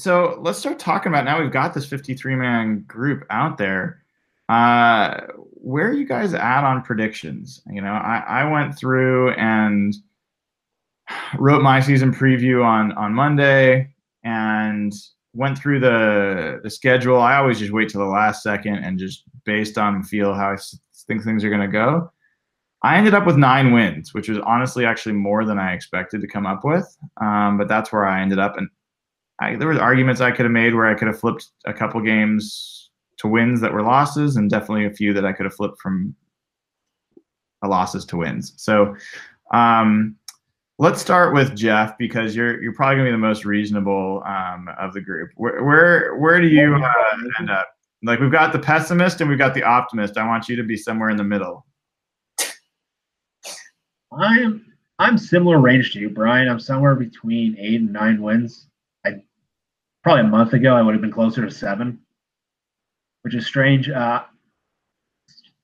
so let's start talking about now we've got this 53 man group out there. Uh, where are you guys at on predictions? You know, I, I went through and wrote my season preview on on Monday and went through the the schedule. I always just wait till the last second and just based on feel how I think things are going to go. I ended up with nine wins, which was honestly actually more than I expected to come up with. Um, but that's where I ended up, and I, there was arguments I could have made where I could have flipped a couple games to wins that were losses, and definitely a few that I could have flipped from losses to wins. So um, let's start with Jeff because you're you're probably gonna be the most reasonable um, of the group. Where where where do you uh, end up? Like we've got the pessimist and we've got the optimist. I want you to be somewhere in the middle. I'm I'm similar range to you, Brian. I'm somewhere between eight and nine wins. Probably a month ago I would have been closer to seven, which is strange. Uh,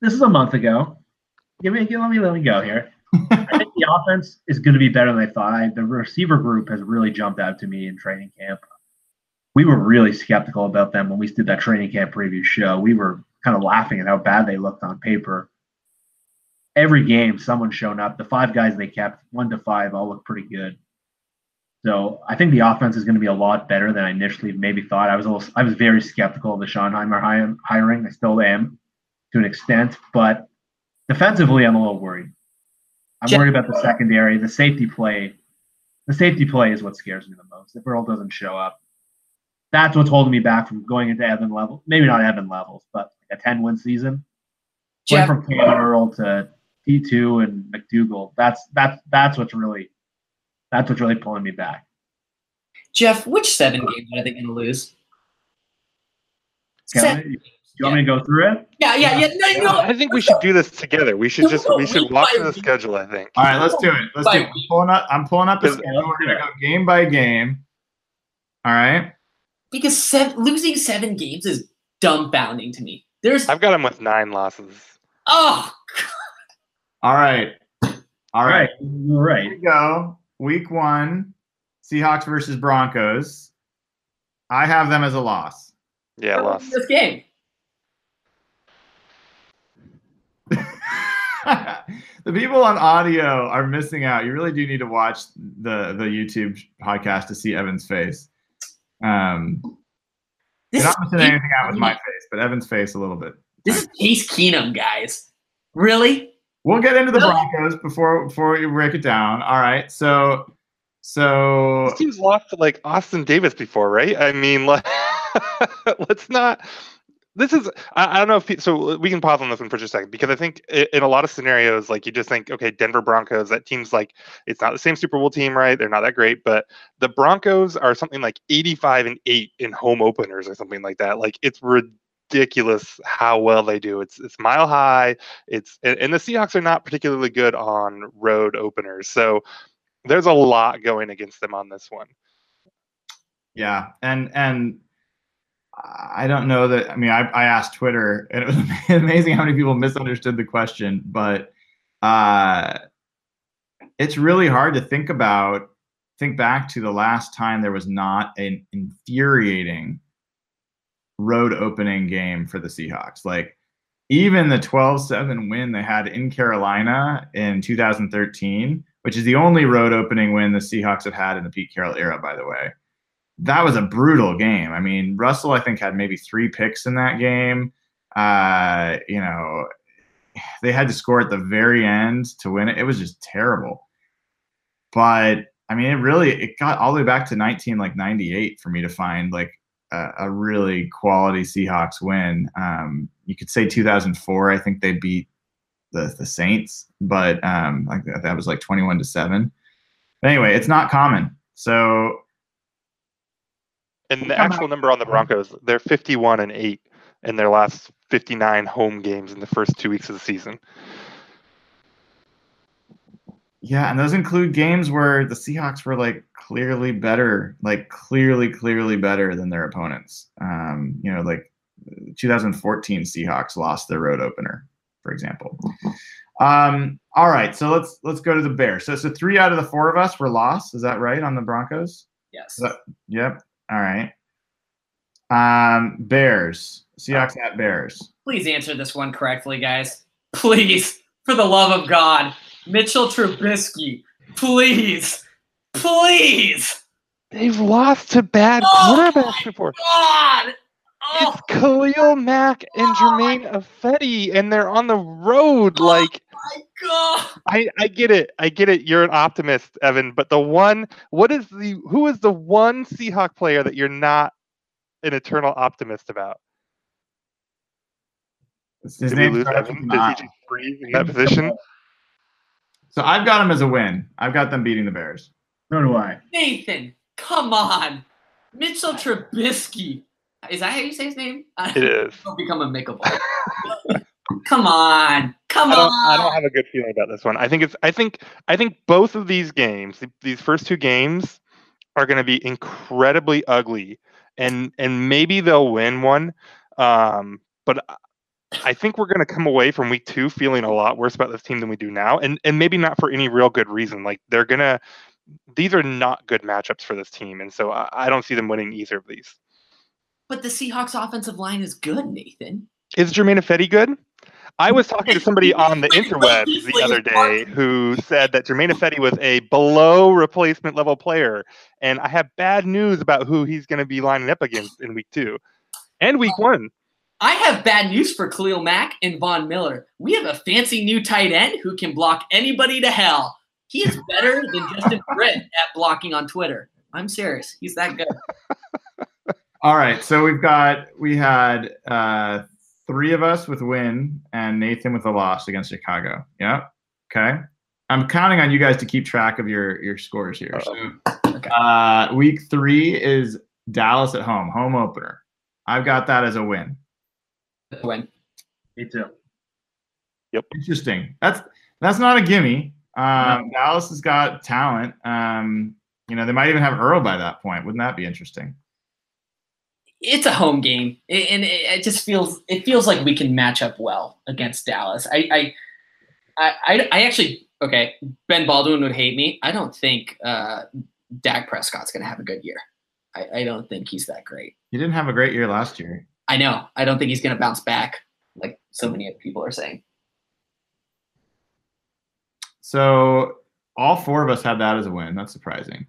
this is a month ago. Give me, give, let me let me go here. I think the offense is going to be better than I thought. The receiver group has really jumped out to me in training camp. We were really skeptical about them when we did that training camp preview show. We were kind of laughing at how bad they looked on paper every game someone's shown up. The five guys they kept, one to five, all look pretty good. So I think the offense is going to be a lot better than I initially maybe thought. I was a little, I was very skeptical of the Schottenheimer hiring. I still am to an extent, but defensively, I'm a little worried. I'm worried about the secondary, the safety play. The safety play is what scares me the most. If Earl doesn't show up, that's what's holding me back from going into Evan level. Maybe not Evan levels, but a 10 win season. Jeff, Went from Kam Earl to T two and McDougald. That's that's that's what's really that's what's really pulling me back. Jeff, which seven games are they going to lose? Seven. You, you want me to go through it? Yeah, yeah, yeah. No, no. I think we should do this together. We should just we should walk through the schedule. I think. All right, let's do it. Let's do it. I'm pulling up. I'm pulling up the schedule. We're gonna go game by game. All right. Because seven, losing seven games is dumbfounding to me. There's. I've got them with nine losses. Oh. All right. All right. All right. Here we go. Week one, Seahawks versus Broncos. I have them as a loss. Yeah, loss. This game. the people on audio are missing out. You really do need to watch the the YouTube podcast to see Evan's face. Um, this you're not missing anything out with my face, but Evan's face a little bit. This is Case Keenum, guys. Really? We'll get into the Broncos before before we break it down. All right. So so this team's lost to like Austin Davis before, right? I mean, like, let's not. This is I, I don't know if so we can pause on this one for just a second because I think in a lot of scenarios, like you just think, okay, Denver Broncos, that team's like it's not the same Super Bowl team, right? They're not that great, but the Broncos are something like 85 and 8 in home openers or something like that. Like it's ridiculous ridiculous how well they do. It's it's mile high. It's and, and the Seahawks are not particularly good on road openers. So there's a lot going against them on this one. Yeah, and and I don't know that. I mean, I, I asked Twitter, and it was amazing how many people misunderstood the question. But uh, it's really hard to think about. Think back to the last time there was not an infuriating road opening game for the Seahawks. Like even the 12-7 win they had in Carolina in 2013, which is the only road opening win the Seahawks have had in the Pete Carroll era, by the way. That was a brutal game. I mean, Russell, I think, had maybe three picks in that game. Uh, you know, they had to score at the very end to win it. It was just terrible. But I mean, it really it got all the way back to 19 like 98 for me to find like a, a really quality Seahawks win. Um, you could say 2004. I think they beat the the Saints, but um, like that, that was like 21 to seven. But anyway, it's not common. So, and the actual number on the Broncos, they're 51 and eight in their last 59 home games in the first two weeks of the season. Yeah, and those include games where the Seahawks were like clearly better, like clearly, clearly better than their opponents. Um, you know, like 2014 Seahawks lost their road opener, for example. Um, all right, so let's let's go to the Bears. So, so three out of the four of us were lost. Is that right on the Broncos? Yes. That, yep. All right. Um, Bears. Seahawks at Bears. Please answer this one correctly, guys. Please, for the love of God, Mitchell Trubisky. Please, please. They've lost to bad Oh quarterbacks before. God. Oh, It's Khalil Mack and oh Germain Ifedi, and they're on the road. Oh like my God. I, I get it, I get it. You're an optimist, Evan. But the one, what is the, who is the one Seahawk player that you're not an eternal optimist about? His Did we lose Evan? with Did he just freeze in that position? So I've got them as a win. I've got them beating the Bears. So do I. Nathan, come on. Mitchell Trubisky. Is that how you say his name? I It is. don't become a Mickable. come on. Come I don't, on. I don't have a good feeling about this one. I think it's. I think. I think both of these games, these first two games, are going to be incredibly ugly, and and maybe they'll win one. Um, but I- think we're going to come away from week two feeling a lot worse about this team than we do now, and and maybe not for any real good reason. Like they're gonna. These are not good matchups for this team, and so I, I don't see them winning either of these. But the Seahawks offensive line is good, Nathan. Is Germain Ifedi good? I was talking to somebody on the interwebs the other day who said that Germain Ifedi was a below replacement level player, and I have bad news about who he's going to be lining up against in week two and week one. I have bad news for Khalil Mack and Von Miller. We have a fancy new tight end who can block anybody to hell. He is better than Justin Britt at blocking on Twitter. I'm serious. He's that good. All right. So we've got we had uh three of us with win and Nathan with a loss against Chicago. Yep. Okay. I'm counting on you guys to keep track of your your scores here. So Okay. uh week three is Dallas at home, home opener. I've got that as a win. Win. Me too. Yep. Interesting. That's that's not a gimme. Um, Dallas has got talent. Um, you know, they might even have Earl by that point. Wouldn't that be interesting? It's a home game, a- and it it just feels it feels like we can match up well against Dallas. I I I, I- I actually okay. Ben Baldwin would hate me. I don't think uh, Dak Prescott's going to have a good year. I, I don't think he's that great. He didn't have a great year last year. I know. I don't think he's going to bounce back like so many people are saying. So all four of us had that as a win. That's surprising.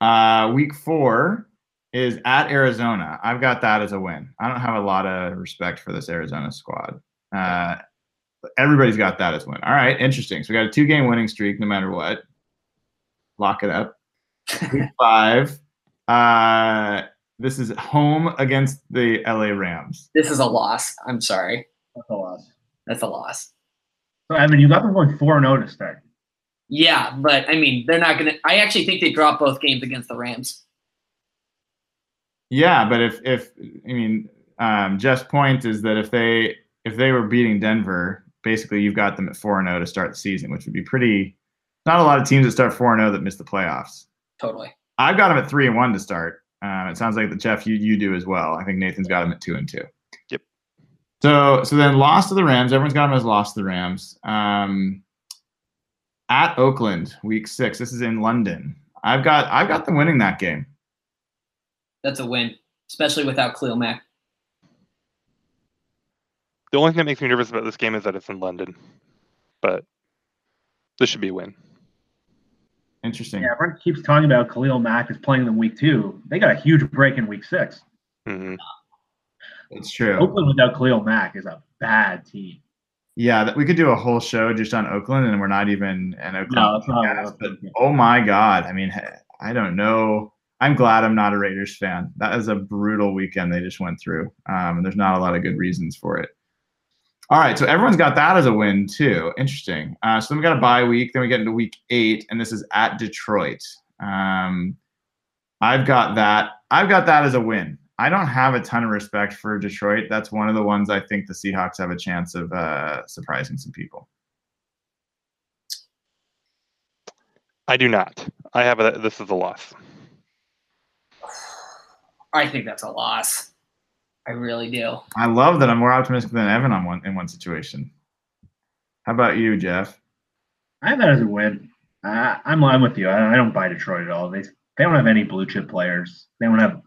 Uh, week four is at Arizona. I've got that as a win. I don't have a lot of respect for this Arizona squad. Uh, everybody's got that as a win. All right, interesting. So we got a two-game winning streak, no matter what. Lock it up. Week five. Uh, this is home against the LA Rams. This is a loss. I'm sorry. That's a loss. That's a loss. So Evan, you got them going four and zero to start. Yeah, but I mean, they're not going to. I actually think they drop both games against the Rams. Yeah, but if if I mean um, Jeff's point is that if they if they were beating Denver, basically you've got them at four and zero to start the season, which would be pretty. Not a lot of teams that start four and zero that miss the playoffs. Totally. I've got them at three and one to start. Um, it sounds like that Jeff, you you do as well. I think Nathan's got him at two and two. Yep. So so then lost to the Rams. Everyone's got him as lost to the Rams. Um, at Oakland, week six. This is in London. I've got I've got them winning that game. That's a win, especially without Khalil Mack. The only thing that makes me nervous about this game is that it's in London, but this should be a win. Interesting. Yeah, everyone keeps talking about Khalil Mack is playing them week two. They got a huge break in week six. hmm It's true. Oakland without Khalil Mack is a bad team. Yeah, we could do a whole show just on Oakland, and we're not even an Oakland. No, it's not. podcast, but oh my God! I mean, I don't know. I'm glad I'm not a Raiders fan. That is a brutal weekend they just went through, um, and there's not a lot of good reasons for it. All right, so everyone's got that as a win too. Interesting. Uh, so then we got a bye week. Then we get into week eight, and this is at Detroit. Um, I've got that. I've got that as a win. I don't have a ton of respect for Detroit. That's one of the ones I think the Seahawks have a chance of uh, surprising some people. I do not. I have a. This is a loss. I think that's a loss. I really do. I love that I'm more optimistic than Evan on one in one situation. How about you, Jeff? I have that as a win. Uh, I'm I'm with you. I, I don't buy Detroit at all. They they don't have any blue chip players. They don't have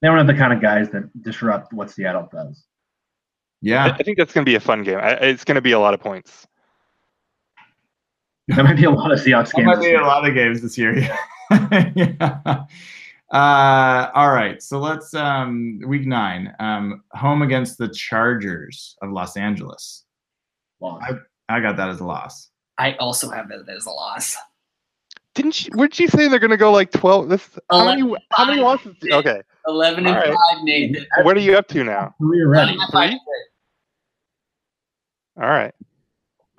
they don't have the kind of guys that disrupt what Seattle does. Yeah. I think that's going to be a fun game. I, it's going to be a lot of points. There might be a lot of Seahawks That games. might this be a lot of games this year. yeah. Uh, all right. So let's um week nine. Um home against the Chargers of Los Angeles. Loss. I I got that as a loss. I also have that as a loss. Didn't you? Where'd you say they're going to go like twelve? This how many? How many losses? Okay, Eleven and All right. five, Nathan. what are you up to now? Three already. Eleven and five. All right.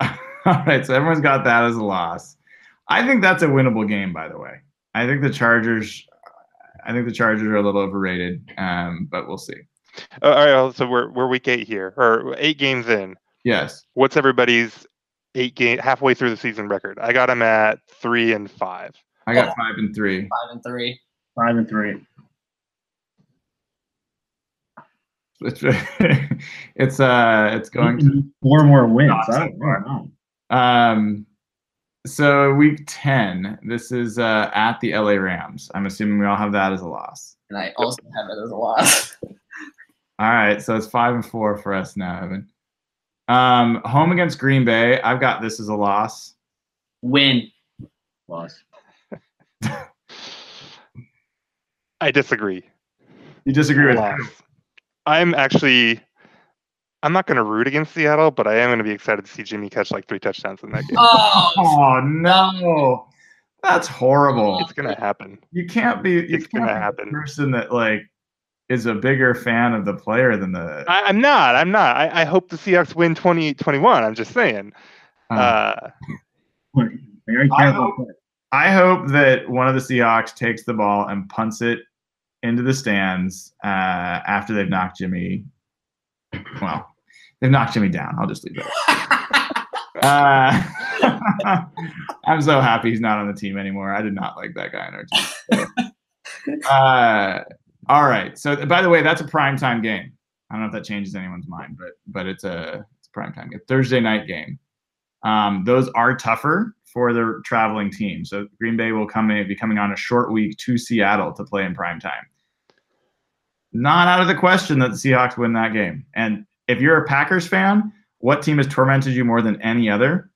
All right, so everyone's got that as a loss. I think that's a winnable game, by the way. I think the Chargers. I think the Chargers are a little overrated, um, but we'll see. Uh, all right. So we're we're week eight here, or eight games in. Yes, What's everybody's eight game halfway through the season record? I got them at three and five. I got five and three. Five and three. Five and three. It's it's uh it's going to four more wins. Not so I don't know. Um, so week ten, this is uh, at the LA Rams. I'm assuming we all have that as a loss. And I also have it as a loss. All right, so it's five and four for us now, Evan. Um, home against Green Bay, I've got this as a loss. Win. Loss. I disagree. You disagree with Loss. I'm actually. I'm not going to root against Seattle, but I am going to be excited to see Jimmy catch like three touchdowns in that game. Oh, Oh no, that's horrible. It's going to happen. You can't be. You It's can't gonna happen. The person that like is a bigger fan of the player than the. I, I'm not. I'm not. I, I hope the Seahawks win 2021. I'm just saying. uh, Uh, Very I careful. hope- I hope that one of the Seahawks takes the ball and punts it into the stands uh, after they've knocked Jimmy. Well, they've knocked Jimmy down. I'll just leave that. Uh, I'm so happy he's not on the team anymore. I did not like that guy on our team. uh, all right. So, by the way, that's a primetime game. I don't know if that changes anyone's mind, but but it's a it's a primetime game, Thursday night game. Um, those are tougher for the traveling team. So Green Bay will come in, be coming on a short week to Seattle to play in prime time. Not out of the question that the Seahawks win that game. And if you're a Packers fan, what team has tormented you more than any other?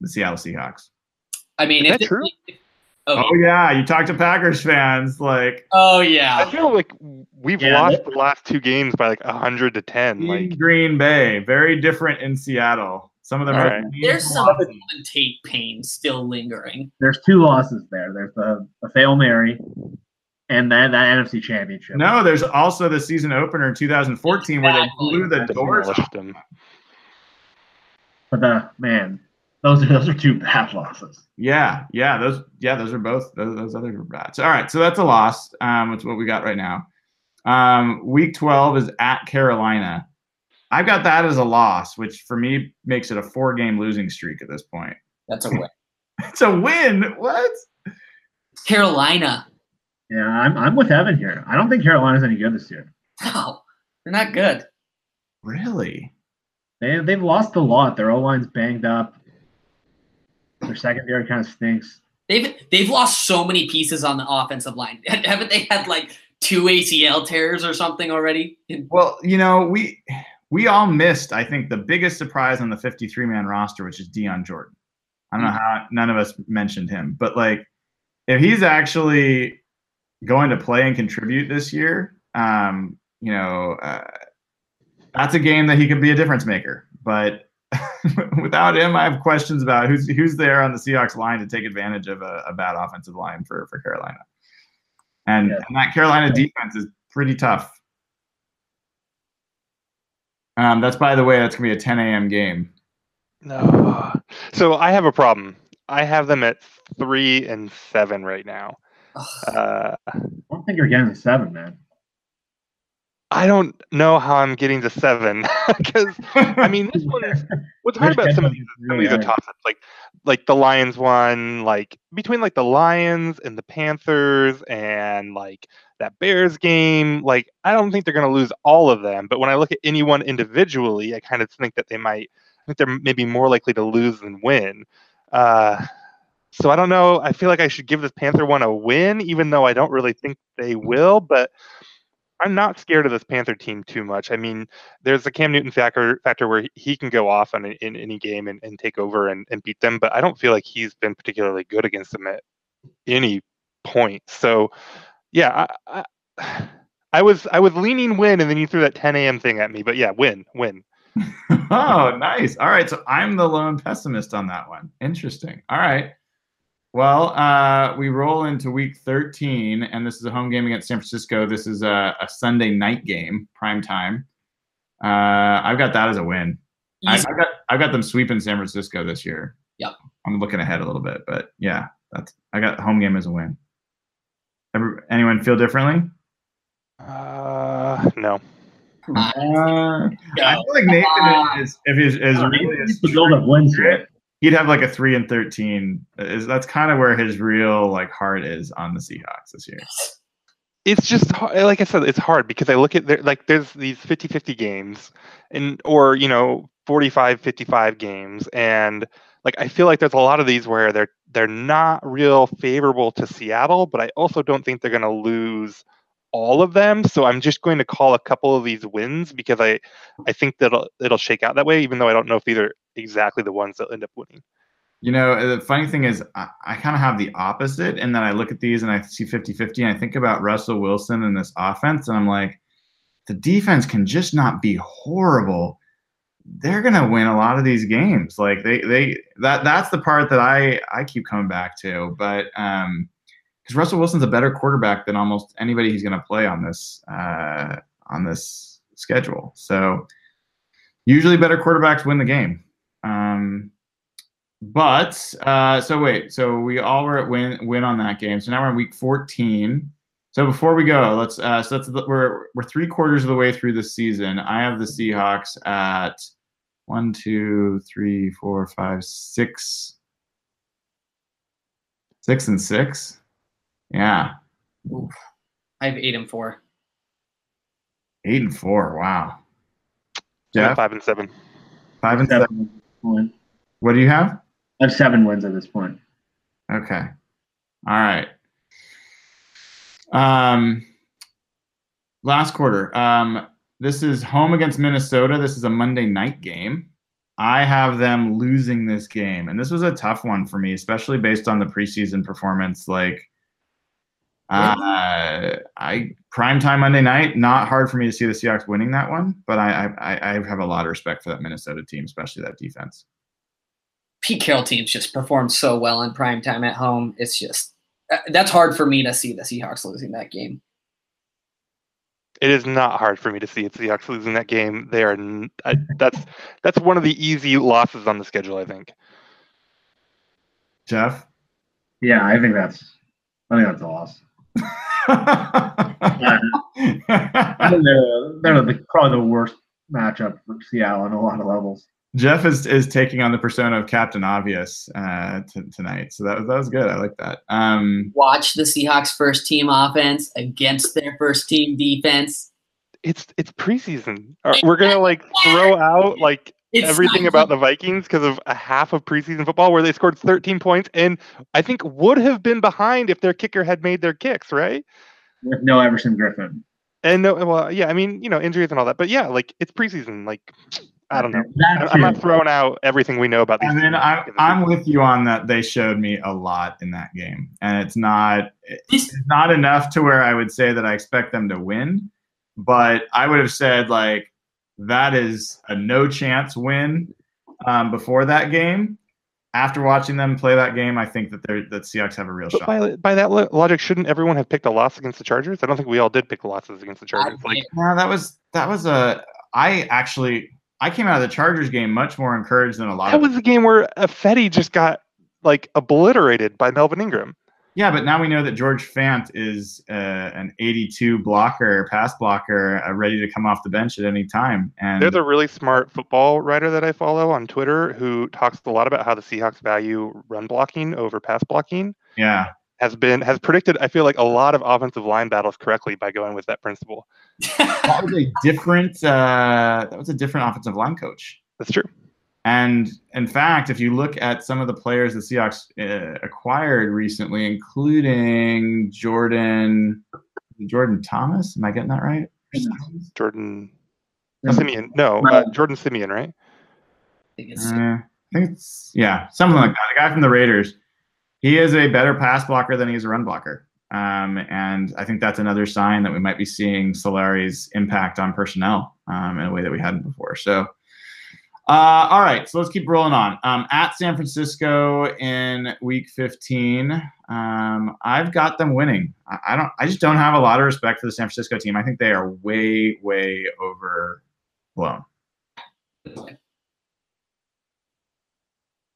The Seattle Seahawks. I mean, Is if that true? Oh, Oh yeah, you talk to Packers fans like oh yeah. I feel like we've Yeah, lost the last two games by like 100 to 10. Like, Green Bay, very different in Seattle. Some of them are right. There's some losses. Golden Tate pain still lingering. There's two losses there. There's a, the Fail Mary and that, that NFC championship. No, there's also the season opener in 2014 where they blew the doors off. demolished them. But the man, those are those are two bad losses. Yeah, yeah, those yeah, those are both those, those others are bad. So, all right, so that's a loss. Um, it's what we got right now. Um, week 12 is at Carolina. I've got that as a loss, which for me makes it a four game losing streak at this point. That's a win. It's a win. What? Carolina. Yeah, I'm I'm with Evan here. I don't think Carolina's any good this year. No, they're not good. Really? They they've lost a lot. Their O line's banged up. Their secondary kind of stinks. They've they've lost so many pieces on the offensive line. Haven't they had like two ACL tears or something already? Well, you know, we we all missed, I think, the biggest surprise on the 53 man roster, which is Dion Jordan. I don't know hmm. how none of us mentioned him, but like if he's actually going to play and contribute this year, um, you know, uh, that's a game that he could be a difference maker. But without him, I have questions about who's who's there on the Seahawks line to take advantage of a, a bad offensive line for for Carolina. And, Yeah. and that Carolina defense is pretty tough. Um, that's by the way, that's gonna be a 10 a.m. game. No. So I have a problem. I have them at three and seven right now. Ugh. Uh, I don't think you're getting a seven, man. I don't know how I'm getting to seven because I mean this one's what's hard about some of these some of these are toss ups like like the Lions one like between like the Lions and the Panthers and like that Bears game like I don't think they're going to lose all of them but when I look at anyone individually I kind of think that they might I think they're maybe more likely to lose than win. Uh, so I don't know. I feel like I should give this Panther one a win, even though I don't really think they will. But I'm not scared of this Panther team too much. I mean, there's a Cam Newton factor factor where he can go off on in any game and, and take over and, and beat them, but I don't feel like he's been particularly good against them at any point. So, yeah, I, I, I was I was leaning win, and then you threw that 10 a.m. thing at me. But yeah, win, win. oh, nice. All right, so I'm the lone pessimist on that one. Interesting. All right. Well, uh, we roll into week 13, and this is a home game against San Francisco. This is a, a Sunday night game, prime time. Uh, I've got that as a win. I, have got I've got them sweeping San Francisco this year. Yep. I'm looking ahead a little bit, but yeah, that's I got the home game as a win. Every, anyone feel differently? Uh, no. Uh, I feel like Nathan is if he's is really He's the build up wins here. He'd have like a three and thirteen. Uh, is that's kind of where his real like heart is on the Seahawks this year. it's just eh, like I said, it's hard because I look at there like there's these 50-50 games and or you know 45-55 games and like I feel like there's a lot of these where they're they're not real favorable to Seattle, but I also don't think they're going to lose all of them. So I'm just going to call a couple of these wins because I I think that it'll, shake out that way, even though I don't know if are exactly the ones that end up winning. You know, the funny thing is, I, I kind of have the opposite, and then I look at these and I see 50 50, and I think about Russell Wilson and this offense, and I'm like, the defense can just not be horrible. They're gonna win a lot of these games. Like they they that that's the part that I I keep coming back to. But um because Russell Wilson's a better quarterback than almost anybody he's gonna play on this uh on this schedule. So usually better quarterbacks win the game. Um but uh, so wait, so we all were at win win on that game. So now we're in week 14. So before we go, let's uh, so that's we're we're three quarters of the way through the season. I have the Seahawks at one, two, three, four, five, six, six and six. Yeah, Oof. I have eight and four. eight and four. Wow. Yeah, five and seven. five and seven. Seven at this point. What do you have? I have seven wins at this point. Okay. All right. Um, last quarter. Um, this is home against Minnesota. This is a Monday night game. I have them losing this game, and this was a tough one for me, especially based on the preseason performance. Like, uh, I prime time Monday night. Not hard for me to see the Seahawks winning that one, but I I, I have a lot of respect for that Minnesota team, especially that defense. Pete Carroll teams just perform so well in prime time at home. It's just uh, that's hard for me to see the Seahawks losing that game. It is not hard for me to see the Seahawks losing that game. They are n- I, that's that's one of the easy losses on the schedule. I think. Jeff. Yeah, I think that's I think that's a loss. I think they're, they're the, probably the worst matchup for Seattle on a lot of levels. Jeff is is taking on the persona of Captain Obvious uh, t- tonight, so that was that was good. I like that. Um, Watch the Seahawks first team offense against their first team defense. It's it's preseason. We're gonna like throw out like It's everything not about the Vikings because of a half of preseason football where they scored 13 points and I think would have been behind if their kicker had made their kicks, right? With no Everson Griffen. And no, well, yeah, I mean, you know, injuries and all that, but yeah, like it's preseason. Like, I don't know. That I- I'm not throwing out everything we know about these. I mean, I, because of I'm with you on that. They showed me a lot in that game, and it's not it's not enough to where I would say that I expect them to win, but I would have said like that is a no chance win um, before that game. After watching them play that game, I think that they're that Seahawks have a real But shot. by by that lo- logic, shouldn't everyone have picked a loss against the Chargers? I don't think we all did pick losses against the Chargers. Like, No, that was that was a. I actually I came out of the Chargers game much more encouraged than a lot that of. was the game where Ifedi just got like obliterated by Melvin Ingram. Yeah, but now we know that George Fant is uh, an 82 blocker, pass blocker, uh, ready to come off the bench at any time. And There's a really smart football writer that I follow on Twitter who talks a lot about how the Seahawks value run blocking over pass blocking. yeah, Has been has predicted I feel like a lot of offensive line battles correctly by going with that principle. that was a different. Uh, that was a different offensive line coach. That's true. And in fact, if you look at some of the players the Seahawks uh, acquired recently, including Jordan Jordan Thomas. Am I getting that right? Jordan Yeah. Simeon. No, uh, Jordan Simeon, right? I think it's Uh, I think it's yeah, something like that. The guy from the Raiders. He is a better pass blocker than he is a run blocker. Um, and I think that's another sign that we might be seeing Solari's impact on personnel um, in a way that we hadn't before. So, uh, all right, so let's keep rolling on. Um, at San Francisco in Week 15, um, I've got them winning. I, I don't. I just don't have a lot of respect for the San Francisco team. I think they are way, way overblown.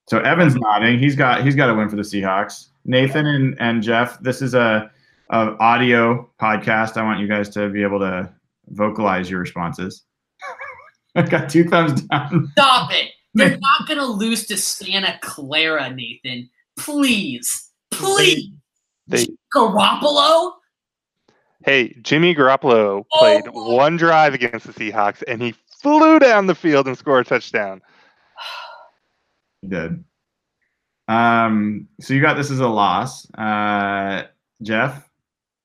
So Evan's nodding. He's got he's got to win for the Seahawks. Nathan and, and Jeff, this is a, a audio podcast. I want you guys to be able to vocalize your responses. I got two thumbs down. Stop it. They're not going to lose to Santa Clara, Nathan. Please. Please. They Garoppolo? hey, Jimmy Garoppolo played Oh. one drive against the Seahawks and he flew down the field and scored a touchdown. He did. Um, so you got this as a loss. Uh, Jeff,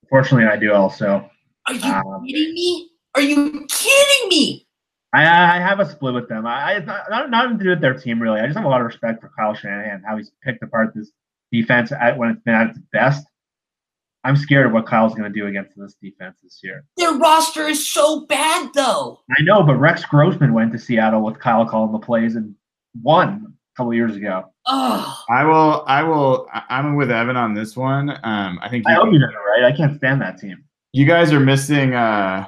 Fortunately, I do also. Are you Um, kidding me? Are you kidding me? I, I have a split with them. I, I not, not nothing to do with their team really. I just have a lot of respect for Kyle Shanahan, how he's picked apart this defense at, when it's been at its best. I'm scared of what Kyle's going to do against this defense this year. Their roster is so bad, though. I know, but Rex Grossman went to Seattle with Kyle calling the plays and won a couple years ago. Oh, I will. I will. I- I'm with Evan on this one. Um, I think I you, hope you did it right. I can't stand that team. you guys are missing uh,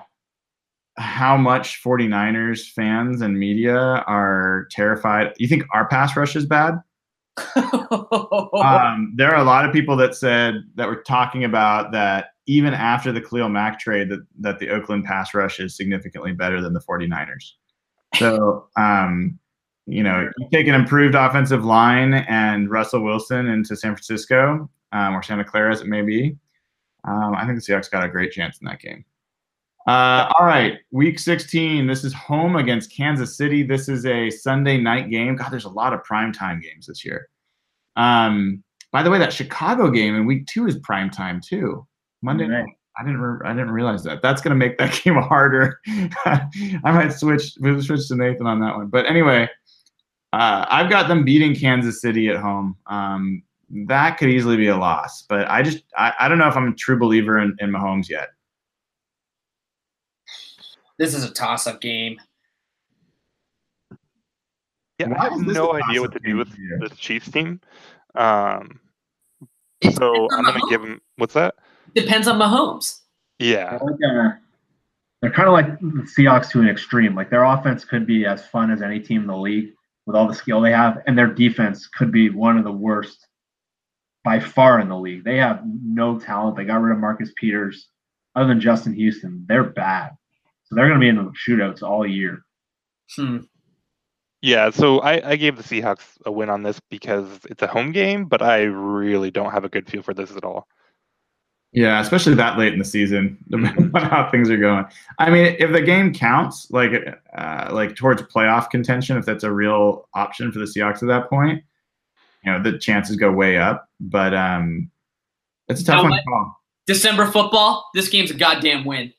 how much 49ers fans and media are terrified. You think our pass rush is bad? Um, there are a lot of people that said that were talking about that even after the Khalil Mack trade, that, that the Oakland pass rush is significantly better than the 49ers. So, um, you know, you take an improved offensive line and Russell Wilson into San Francisco um, or Santa Clara, as it may be. Um, I think the Seahawks got a great chance in that game. Uh, all right, week 16. This is home against Kansas City. This is a Sunday night game. God, there's a lot of primetime games this year. Um, by the way, that Chicago game in week two is prime time too. Monday Right. night. I didn't. Re- I didn't realize that. That's going to make that game harder. I might switch switch to Nathan on that one. But anyway, uh, I've got them beating Kansas City at home. Um, that could easily be a loss. But I just I, I don't know if I'm a true believer in, in Mahomes yet. This is a toss-up game. Yeah, Why I have no idea what to do with for you? this Chiefs team. Um, so I'm gonna give him what's that? Depends on Mahomes. Yeah, They're, like, uh, they're kind of like the Seahawks to an extreme. Like their offense could be as fun as any team in the league with all the skill they have, and their defense could be one of the worst by far in the league. They have no talent. They got rid of Marcus Peters. Other than Justin Houston, they're bad. So they're going to be in the shootouts all year. Hmm. yeah. So I, I gave the Seahawks a win on this because it's a home game, but I really don't have a good feel for this at all. Yeah, especially that late in the season, depending on how things are going. I mean, if the game counts, like uh, like towards playoff contention, if that's a real option for the Seahawks at that point, you know, the chances go way up. But um, it's a tough know one to call. December football. This game's a goddamn win.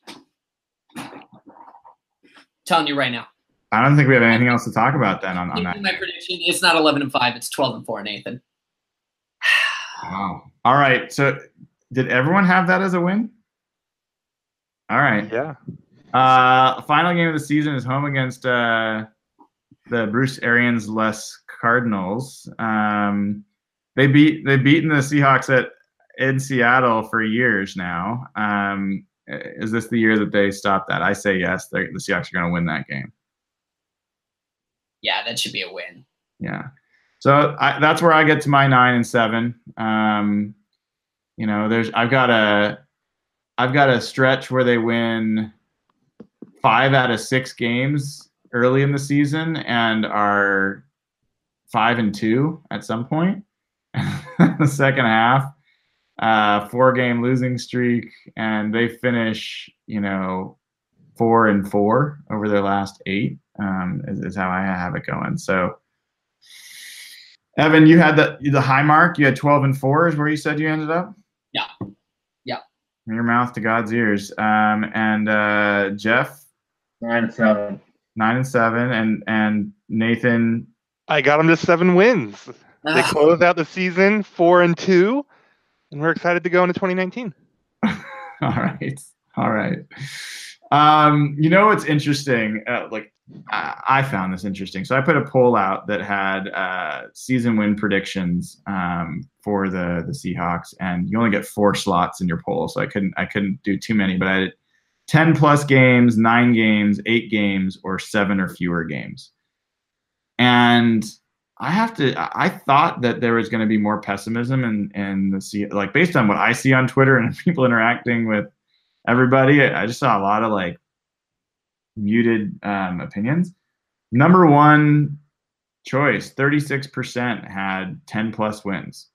Telling you right now. I don't think we have anything else to talk about then on, on that. My prediction it's not 11 and 5, it's 12 and 4, Nathan. Wow. All right. So, did everyone have that as a win? All right. Yeah. Uh, final game of the season is home against uh, the Bruce Arians less Cardinals. Um, they beat they've beaten the Seahawks at in Seattle for years now. Um, is this the year that they stop that? I say yes. The Seahawks are going to win that game. Yeah, that should be a win. Yeah. So I, that's where I get to my nine and seven. Um, you know, there's I've got a I've got a stretch where they win five out of six games early in the season and are five and two at some point. the second half, uh, four game losing streak, and they finish, you know, four and four over their last eight. Um, is, is how I have it going. So, Evan, you had the the high mark. You had twelve and four. Is where you said you ended up. Yeah. Yeah. your mouth to God's ears. Um, and uh, Jeff, Nine and seven. nine and seven, and and Nathan, I got them to seven wins. They Ah, close out the season four and two, and we're excited to go into 2019. all right, all right. Um, you know what's interesting? Uh, like I, I found this interesting. So I put a poll out that had uh, season win predictions um, for the the Seahawks, and you only get four slots in your poll, so I couldn't I couldn't do too many, but I had ten plus games, nine games, eight games, or seven or fewer games. And I have to. I thought that there was going to be more pessimism and and the see like based on what I see on Twitter and people interacting with everybody. I just saw a lot of like muted um, opinions. Number one choice, thirty six percent had ten plus wins.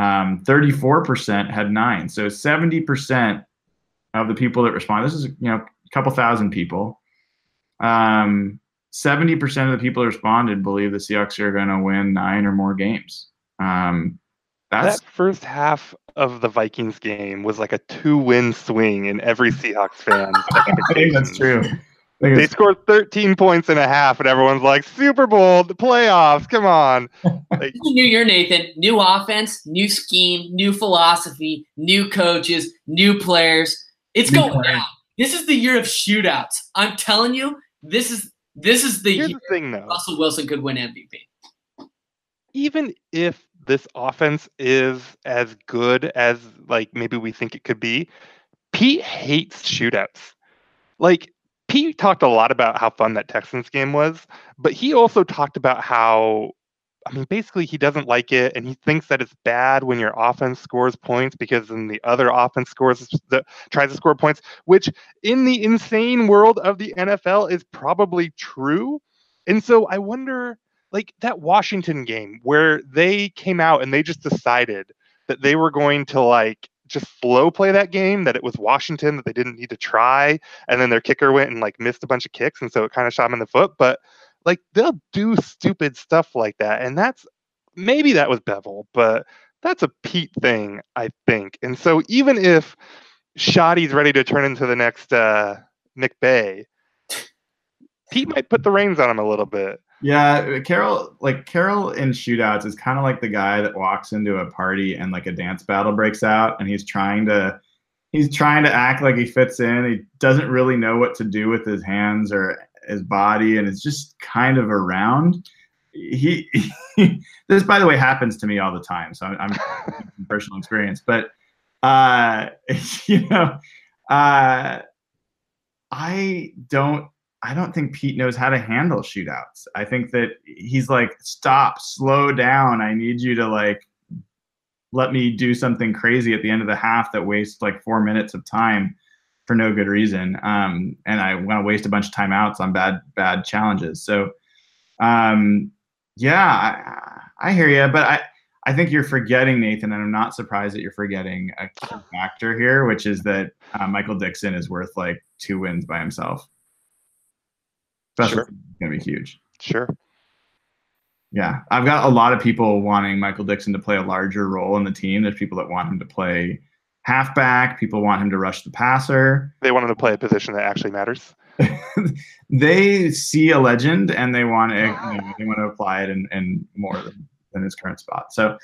Um, 34% had nine. So 70% of the people that respond, this is you know a couple thousand people. Um, 70% of the people responded believe the Seahawks are going to win nine or more games. Um, that's that first half of the Vikings game was like a two-win swing in every Seahawks fan's I think that's true. Think They scored 13 points and a half, and everyone's like, Super Bowl, the playoffs, come on. Like, New year, Nathan. New offense, new scheme, new philosophy, new coaches, new players. It's New going players. down. This is the year of shootouts. I'm telling you, this is this is the year the thing, though. Russell Wilson could win MVP. even if this offense is as good as like maybe we think it could be, Pete hates shootouts. Like Pete talked a lot about how fun that Texans game was, but he also talked about how I mean basically he doesn't like it and he thinks that it's bad when your offense scores points because then the other offense scores the tries to score points, which in the insane world of the NFL is probably true. And so I wonder like that Washington game where they came out and they just decided that they were going to like just slow play that game, that it was Washington, that they didn't need to try. And then their kicker went and like missed a bunch of kicks. And so it kind of shot him in the foot. But like they'll do stupid stuff like that. And that's maybe that was Bevell, but that's a Pete thing, I think. And so even if Schotty's ready to turn into the next uh, Bay, Pete might put the reins on him a little bit. Yeah, Carroll, like Carroll in shootouts is kind of like the guy that walks into a party and like a dance battle breaks out and he's trying to he's trying to act like he fits in. He doesn't really know what to do with his hands or his body and it's just kind of around. He, this by the way happens to me all the time, so I'm, I'm personal experience, but uh you know, uh I don't I don't think Pete knows how to handle shootouts. I think that he's like, stop, slow down. I need you to like let me do something crazy at the end of the half that wastes like four minutes of time for no good reason. Um, and I want to waste a bunch of timeouts on bad bad challenges. So, um, yeah, I, I hear you, but I I think you're forgetting Nathan, and I'm not surprised that you're forgetting a key factor here, which is that uh, Michael Dickson is worth like two wins by himself. Special Sure. going to be huge. Sure. Yeah, I've got a lot of people wanting Michael Dickson to play a larger role in the team. There's people that want him to play halfback. People want him to rush the passer. They want him to play a position that actually matters. they see a legend and they want to you know, they want to apply it in, in more than, than his current spot. So